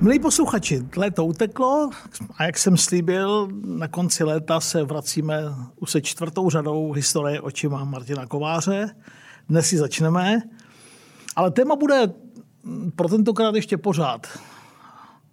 Milí posluchači, léto uteklo a jak jsem slíbil, na konci léta se vracíme už se čtvrtou řadou historie očima Martina Kováře. Dnes si začneme, ale téma bude pro tentokrát ještě pořád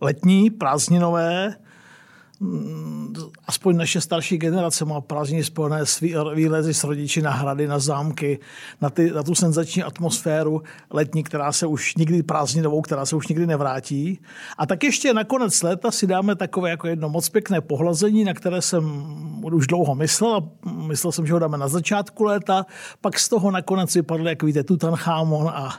letní, prázdninové, aspoň naše starší generace má prázdniny spojené s výlety s rodiči na hrady, na zámky, na, ty, na tu senzační atmosféru letní, která se už nikdy prázdninovou, která se už nikdy nevrátí. A tak ještě nakonec léta si dáme takové jako jedno moc pěkné pohlazení, na které jsem už dlouho myslel. Myslel jsem, že ho dáme na začátku léta, pak z toho nakonec vypadl, jak víte, Tutanchamon a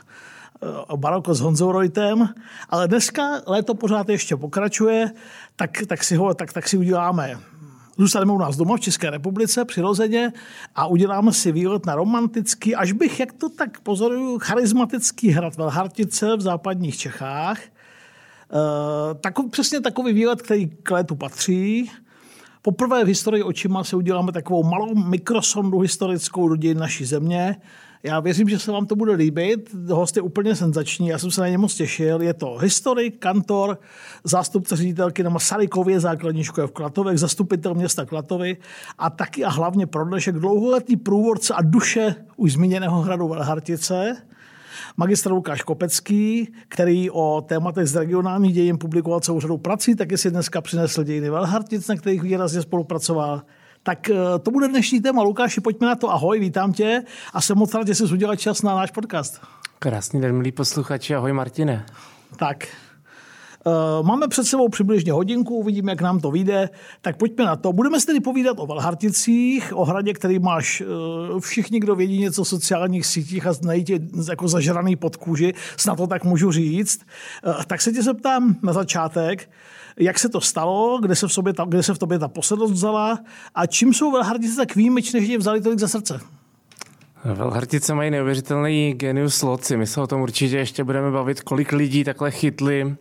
baroko s Honzou Reutem, ale dneska léto pořád ještě pokračuje, tak, tak, si, ho, tak, tak si uděláme Zůstaneme u nás doma v České republice přirozeně a uděláme si výlet na romantický, až bych, jak to tak pozoruju, charismatický hrad Velhartice v západních Čechách. E, takov, přesně takový výlet, který k létu patří. Poprvé v historii očima se uděláme takovou malou mikrosondu historickou do dějin naší země. Já věřím, že se vám to bude líbit. Host je úplně senzační, já jsem se na ně moc těšil. Je to historik, kantor, zástupce ředitelky na Masarykově základní škole v Klatovech, zastupitel města Klatovy a taky a hlavně pro dnešek dlouholetý průvodce a duše už zmíněného hradu Velhartice. Magistr Lukáš Kopecký, který o tématech z regionálních dějin publikoval celou řadu prací, taky si dneska přinesl dějiny Velhartic, na kterých výrazně spolupracoval. Tak eh, to bude dnešní téma. Lukáši, pojďme na to. Ahoj, vítám tě a jsem moc rád, že jsi udělal čas na náš podcast. Krásný den, milí posluchači. Ahoj, Martine. Tak, Máme před sebou přibližně hodinku, uvidíme, jak nám to vyjde. Tak pojďme na to. Budeme si tedy povídat o Valharticích, o hradě, který máš eh, všichni, kdo vědí něco o sociálních sítích a znají tě jako zažraný pod kůži, snad to tak můžu říct. Tak se tě zeptám na začátek jak se to stalo, kde se v, sobě ta, kde se v tobě ta posedlost vzala a čím jsou Velhardice tak výjimečné, že je vzali tolik za srdce? Velhartice mají neuvěřitelný genius loci. My se o tom určitě ještě budeme bavit, kolik lidí takhle chytli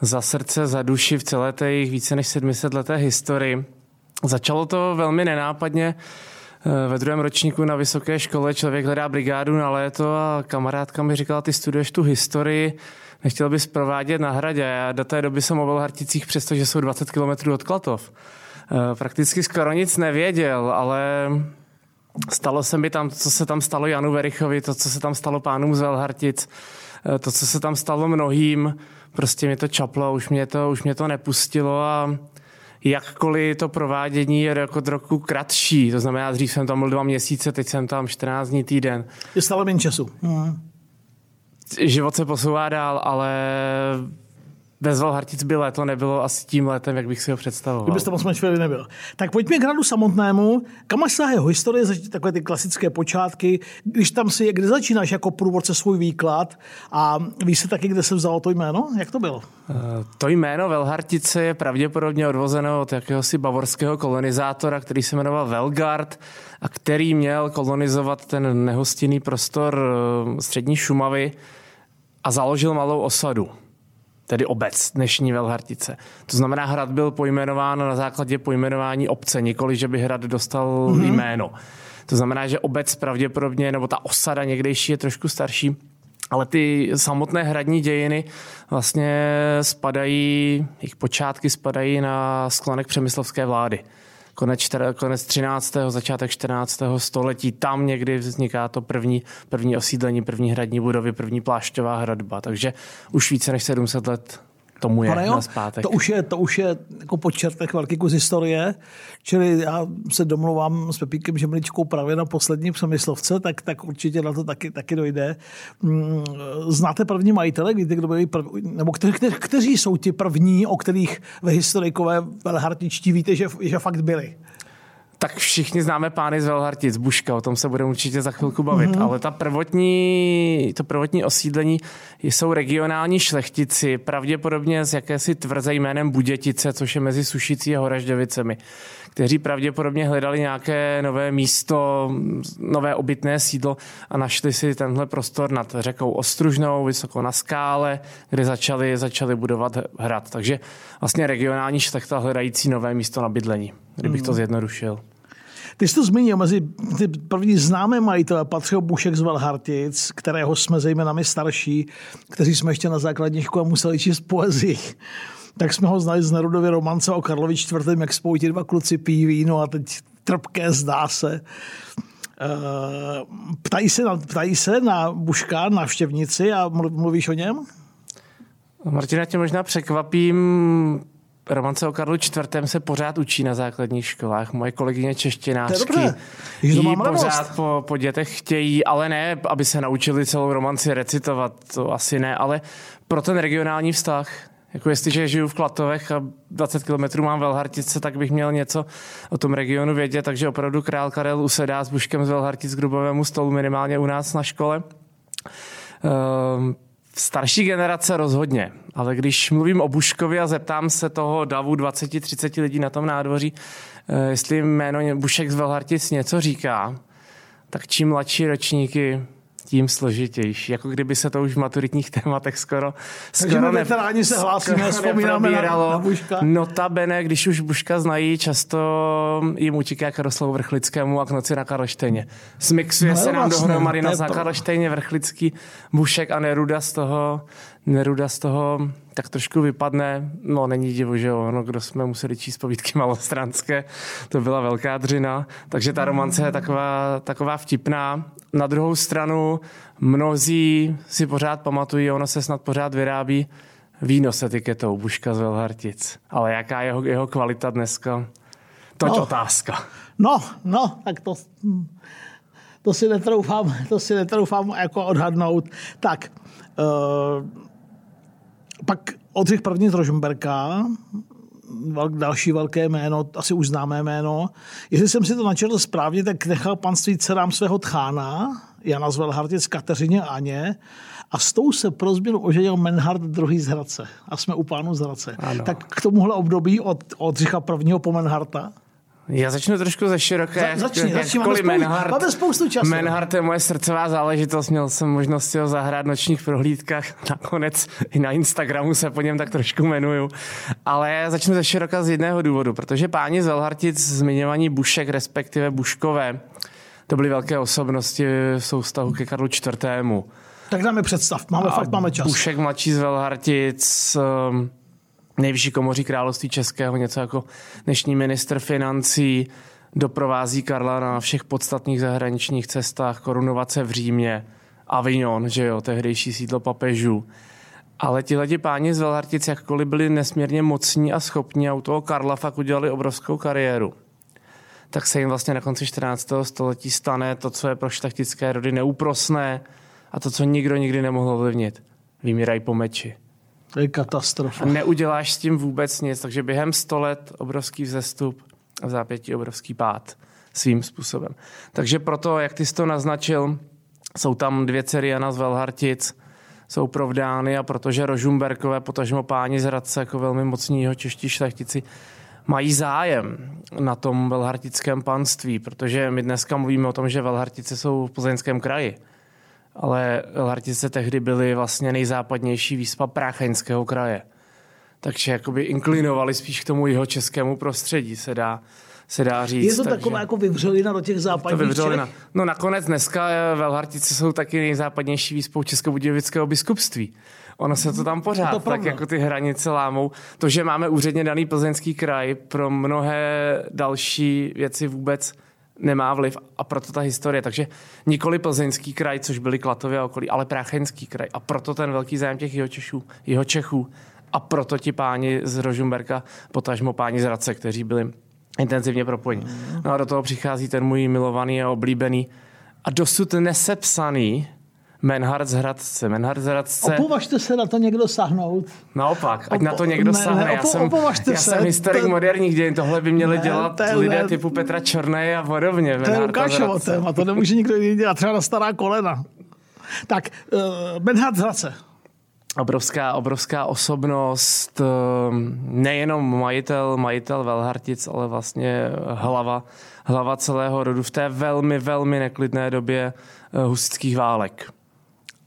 za srdce, za duši v celé té jejich více než 700 leté historii. Začalo to velmi nenápadně. Ve druhém ročníku na vysoké škole člověk hledá brigádu na léto a kamarádka mi říkala, ty studuješ tu historii, nechtěl bys provádět na hradě. Já do té doby jsem o Velharticích, přestože jsou 20 km od Klatov. Eh, prakticky skoro nic nevěděl, ale stalo se mi tam co se tam stalo Janu Verichovi, to, co se tam stalo pánům z Velhartic, eh, to, co se tam stalo mnohým, prostě mě to čaplo, už mě to, už mě to nepustilo a jakkoliv to provádění je jako trochu kratší, to znamená, dřív jsem tam byl dva měsíce, teď jsem tam 14 dní týden. Je stále méně času. Mm život se posouvá dál, ale bez Valhartic by léto nebylo asi tím letem, jak bych si ho představoval. Kdybyste tam aspoň chvíli nebyl. Tak pojďme k hradu samotnému. Kam až jeho historie, takové ty klasické počátky, když tam si, kde začínáš jako průvodce svůj výklad a víš se taky, kde se vzalo to jméno? Jak to bylo? Uh, to jméno Velhartice je pravděpodobně odvozeno od jakéhosi bavorského kolonizátora, který se jmenoval Velgard a který měl kolonizovat ten nehostinný prostor eh, střední Šumavy a založil malou osadu tedy obec, dnešní Velhartice. To znamená, hrad byl pojmenován na základě pojmenování obce, nikoli, že by hrad dostal mm-hmm. jméno. To znamená, že obec pravděpodobně, nebo ta osada někdejší je trošku starší, ale ty samotné hradní dějiny vlastně spadají, jejich počátky spadají na sklonek přemyslovské vlády konec, konec 13. začátek 14. století. Tam někdy vzniká to první, první osídlení, první hradní budovy, první plášťová hradba. Takže už více než 700 let tomu je jo, na zpátek. To už je, to už je jako počertek velký kus historie, čili já se domluvám s Pepíkem Žemličkou právě na poslední přemyslovce, tak, tak určitě na to taky, taky dojde. Mm, znáte první majitele, víte, kdo byli prv, nebo kteří, kteří jsou ti první, o kterých ve historikové velhartičtí víte, že, že fakt byli? Tak všichni známe pány z Velhartic, Buška, o tom se budeme určitě za chvilku bavit, mm-hmm. ale ta prvotní, to prvotní osídlení jsou regionální šlechtici, pravděpodobně z jakési tvrze jménem Budětice, což je mezi Sušicí a Horažďovicemi, kteří pravděpodobně hledali nějaké nové místo, nové obytné sídlo a našli si tenhle prostor nad řekou Ostružnou, vysoko na skále, kde začali, začali budovat hrad. Takže vlastně regionální šlechta hledající nové místo na bydlení, kdybych mm. to mhm. zjednodušil. Ty jsi to zmínil, mezi ty první známé majitele patřil Bušek z Velhartic, kterého jsme zejména my starší, kteří jsme ještě na základní škole museli číst poezii. Tak jsme ho znali z Nerudovy romance o Karlovi IV., jak spolu ti dva kluci pijí víno a teď trpké zdá se. Eh, ptají se, na, ptají se na Buška, návštěvníci a mluvíš o něm? Martina, tě možná překvapím, romance o Karlu IV. se pořád učí na základních školách. Moje kolegyně češtinářky jí pořád po, po dětech chtějí, ale ne, aby se naučili celou romanci recitovat, to asi ne, ale pro ten regionální vztah. Jako jestliže žiju v Klatovech a 20 kilometrů mám Velhartice, tak bych měl něco o tom regionu vědět, takže opravdu král Karel usedá s Buškem z Velhartic k grubovému stolu minimálně u nás na škole. Um, Starší generace rozhodně, ale když mluvím o Buškovi a zeptám se toho davu 20-30 lidí na tom nádvoří, eh, jestli jméno Bušek z Velhartic něco říká, tak čím mladší ročníky, tím složitější. Jako kdyby se to už v maturitních tématech skoro, Takže skoro ne, veteráni se hlásíme, vzpomínáme na, na Buška. Notabene, když už Buška znají, často jim utíká Karoslavu Vrchlickému a k noci na Karlštejně. Smixuje no, se nám vlastně, dohromady na Karlštejně Vrchlický, Bušek a Neruda z toho, Neruda z toho tak trošku vypadne. No není divu, že jo, no, kdo jsme museli číst povídky malostranské, to byla velká dřina, takže ta romance je taková, taková vtipná. Na druhou stranu mnozí si pořád pamatují, ono se snad pořád vyrábí víno s etiketou Buška z Velhartic. Ale jaká je jeho, jeho kvalita dneska? To je no, otázka. No, no, tak to, to si netroufám, to si netroufám jako odhadnout. Tak, uh, pak Oldřich první z Rožmberka, další velké jméno, asi už známé jméno. Jestli jsem si to načetl správně, tak nechal panství dcerám svého tchána, Jana z Velhartic, Kateřině Aně, a s tou se pro změnu oženil Menhard druhý z Hradce. A jsme u pánu z Hradce. Ano. Tak k tomuhle období od, od Řicha prvního po Menharta já začnu trošku ze široké. Za, začni, začni, máme, spoustu, Manhart, máme spoustu času. Manhart je moje srdcová záležitost, měl jsem možnost ho zahrát v nočních prohlídkách, nakonec i na Instagramu se po něm tak trošku jmenuju. Ale já začnu ze široka z jedného důvodu, protože páni z Velhartic zmiňovaní Bušek, respektive Buškové, to byly velké osobnosti v soustavu ke Karlu IV. Tak dáme představ, máme, A fakt máme čas. Bušek mladší z Velhartic, um, nejvyšší komoří království českého, něco jako dnešní minister financí, doprovází Karla na všech podstatných zahraničních cestách, korunovace v Římě, Avignon, že jo, tehdejší sídlo papežů. Ale ti lidi páni z Velhartic, jakkoliv byli nesmírně mocní a schopní a u toho Karla fakt udělali obrovskou kariéru, tak se jim vlastně na konci 14. století stane to, co je pro šlechtické rody neúprosné a to, co nikdo nikdy nemohl ovlivnit. Vymírají po meči. To je katastrofa. A neuděláš s tím vůbec nic, takže během 100 let obrovský vzestup a v zápětí obrovský pád svým způsobem. Takže proto, jak ty jsi to naznačil, jsou tam dvě dcery Jana z Velhartic, jsou provdány a protože Rožumberkové, potažmo páni z Hradce, jako velmi mocní jeho čeští šlechtici, mají zájem na tom velhartickém panství, protože my dneska mluvíme o tom, že Velhartice jsou v plzeňském kraji ale Lartice tehdy byly vlastně nejzápadnější výspa Prácheňského kraje. Takže jakoby inklinovali spíš k tomu jeho českému prostředí, se dá, se dá říct. Je to takže... taková jako vyvřelina do těch západních to vyvřelina. No nakonec dneska Velhartice jsou taky nejzápadnější výspou Českobudějovického biskupství. Ono se to tam pořád, to tak jako ty hranice lámou. To, že máme úředně daný plzeňský kraj, pro mnohé další věci vůbec nemá vliv a proto ta historie. Takže nikoli plzeňský kraj, což byly Klatově a okolí, ale Práchenský kraj. A proto ten velký zájem těch jeho, Češů, jeho Čechů. A proto ti páni z Rožumberka, potažmo páni z Radce, kteří byli intenzivně propojeni. No a do toho přichází ten můj milovaný a oblíbený a dosud nesepsaný Menhard z Hradce. Menhard z Hradce. Opovažte se na to někdo sahnout. Naopak, ať Opo- na to někdo ne, sahne. Ne, já jsem, já se. jsem historik ten, moderních dějin. Tohle by měli ne, dělat ten, lidé ne, typu Petra Čornej a podobně. To je Lukášovo téma, to nemůže nikdo jiný dělat. Třeba na stará kolena. Tak, uh, Menhard z Hradce. Obrovská, obrovská osobnost, eh, nejenom majitel, majitel Velhartic, ale vlastně hlava, hlava celého rodu v té velmi, velmi neklidné době eh, husických válek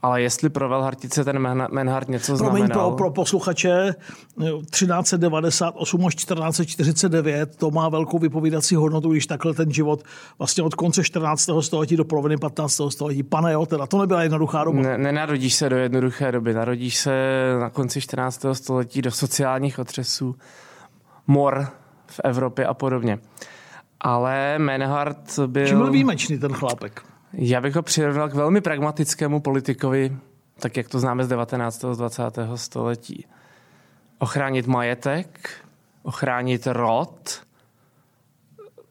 Ale jestli pro Velhartice ten Menhard něco Promiň, znamenal... pro, pro posluchače 1398 až 1449 to má velkou vypovídací hodnotu, když takhle ten život vlastně od konce 14. století do poloviny 15. století. Pane, jo, teda to nebyla jednoduchá doba. Ne, nenarodíš se do jednoduché doby, narodíš se na konci 14. století do sociálních otřesů, mor v Evropě a podobně. Ale Menhard byl... Čím byl výjimečný ten chlápek? Já bych ho přirovnal k velmi pragmatickému politikovi, tak jak to známe z 19. a 20. století. Ochránit majetek, ochránit rod,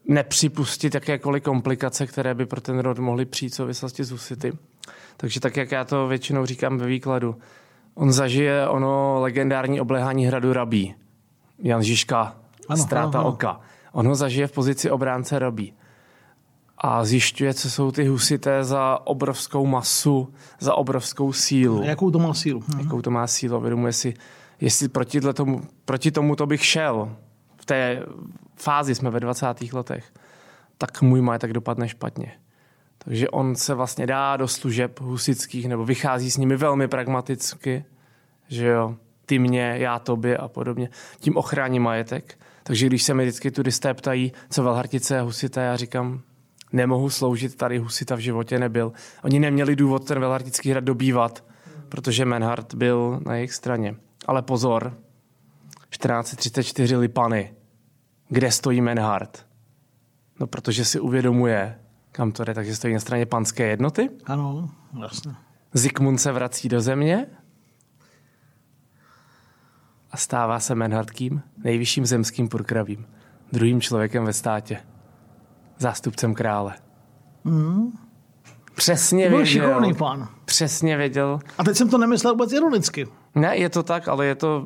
nepřipustit jakékoliv komplikace, které by pro ten rod mohly přijít v souvislosti s husity. Takže tak, jak já to většinou říkám ve výkladu, on zažije ono legendární oblehání hradu Rabí. Jan Žižka, ano, ztráta ano. oka. On ho zažije v pozici obránce Rabí a zjišťuje, co jsou ty husité za obrovskou masu, za obrovskou sílu. Jakou to má sílu? Jakou to má sílu. Vědomuje si, jestli proti, tomu, proti tomu to bych šel, v té fázi jsme ve 20. letech, tak můj majetek dopadne špatně. Takže on se vlastně dá do služeb husických, nebo vychází s nimi velmi pragmaticky, že jo, ty mě, já tobě a podobně. Tím ochrání majetek. Takže když se mi vždycky turisté ptají, co Velhartice a husité, já říkám, nemohu sloužit, tady Husita v životě nebyl. Oni neměli důvod ten Velhartický hrad dobývat, protože Menhard byl na jejich straně. Ale pozor, 1434 Lipany. Kde stojí Menhard? No, protože si uvědomuje, kam to jde, takže stojí na straně panské jednoty. Ano, jasně. Zikmund se vrací do země a stává se Menhardkým, nejvyšším zemským purkravím, druhým člověkem ve státě zástupcem krále. Mm. Přesně byl věděl. šikovný pán. Přesně věděl. A teď jsem to nemyslel vůbec ironicky. Ne, je to tak, ale je to,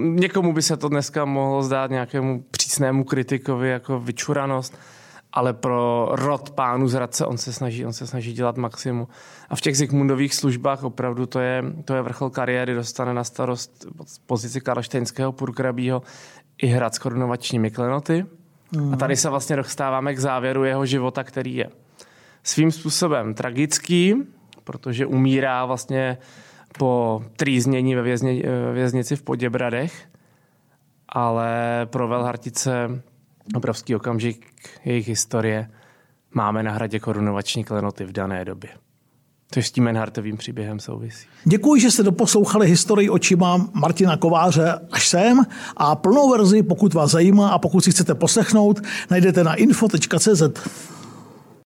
někomu by se to dneska mohlo zdát nějakému přísnému kritikovi jako vyčuranost, ale pro rod pánu z Radce on se snaží, on se snaží dělat maximum. A v těch Zikmundových službách opravdu to je, to je vrchol kariéry, dostane na starost pozici karlštejnského purkrabího i hrad s korunovačními klenoty a tady se vlastně dostáváme k závěru jeho života, který je svým způsobem tragický, protože umírá vlastně po trýznění ve, vězně, věznici v Poděbradech, ale pro Velhartice obrovský okamžik jejich historie máme na hradě korunovační klenoty v dané době. To s tím Menhartovým příběhem souvisí. Děkuji, že jste doposlouchali historii očima Martina Kováře až sem a plnou verzi, pokud vás zajímá a pokud si chcete poslechnout, najdete na info.cz.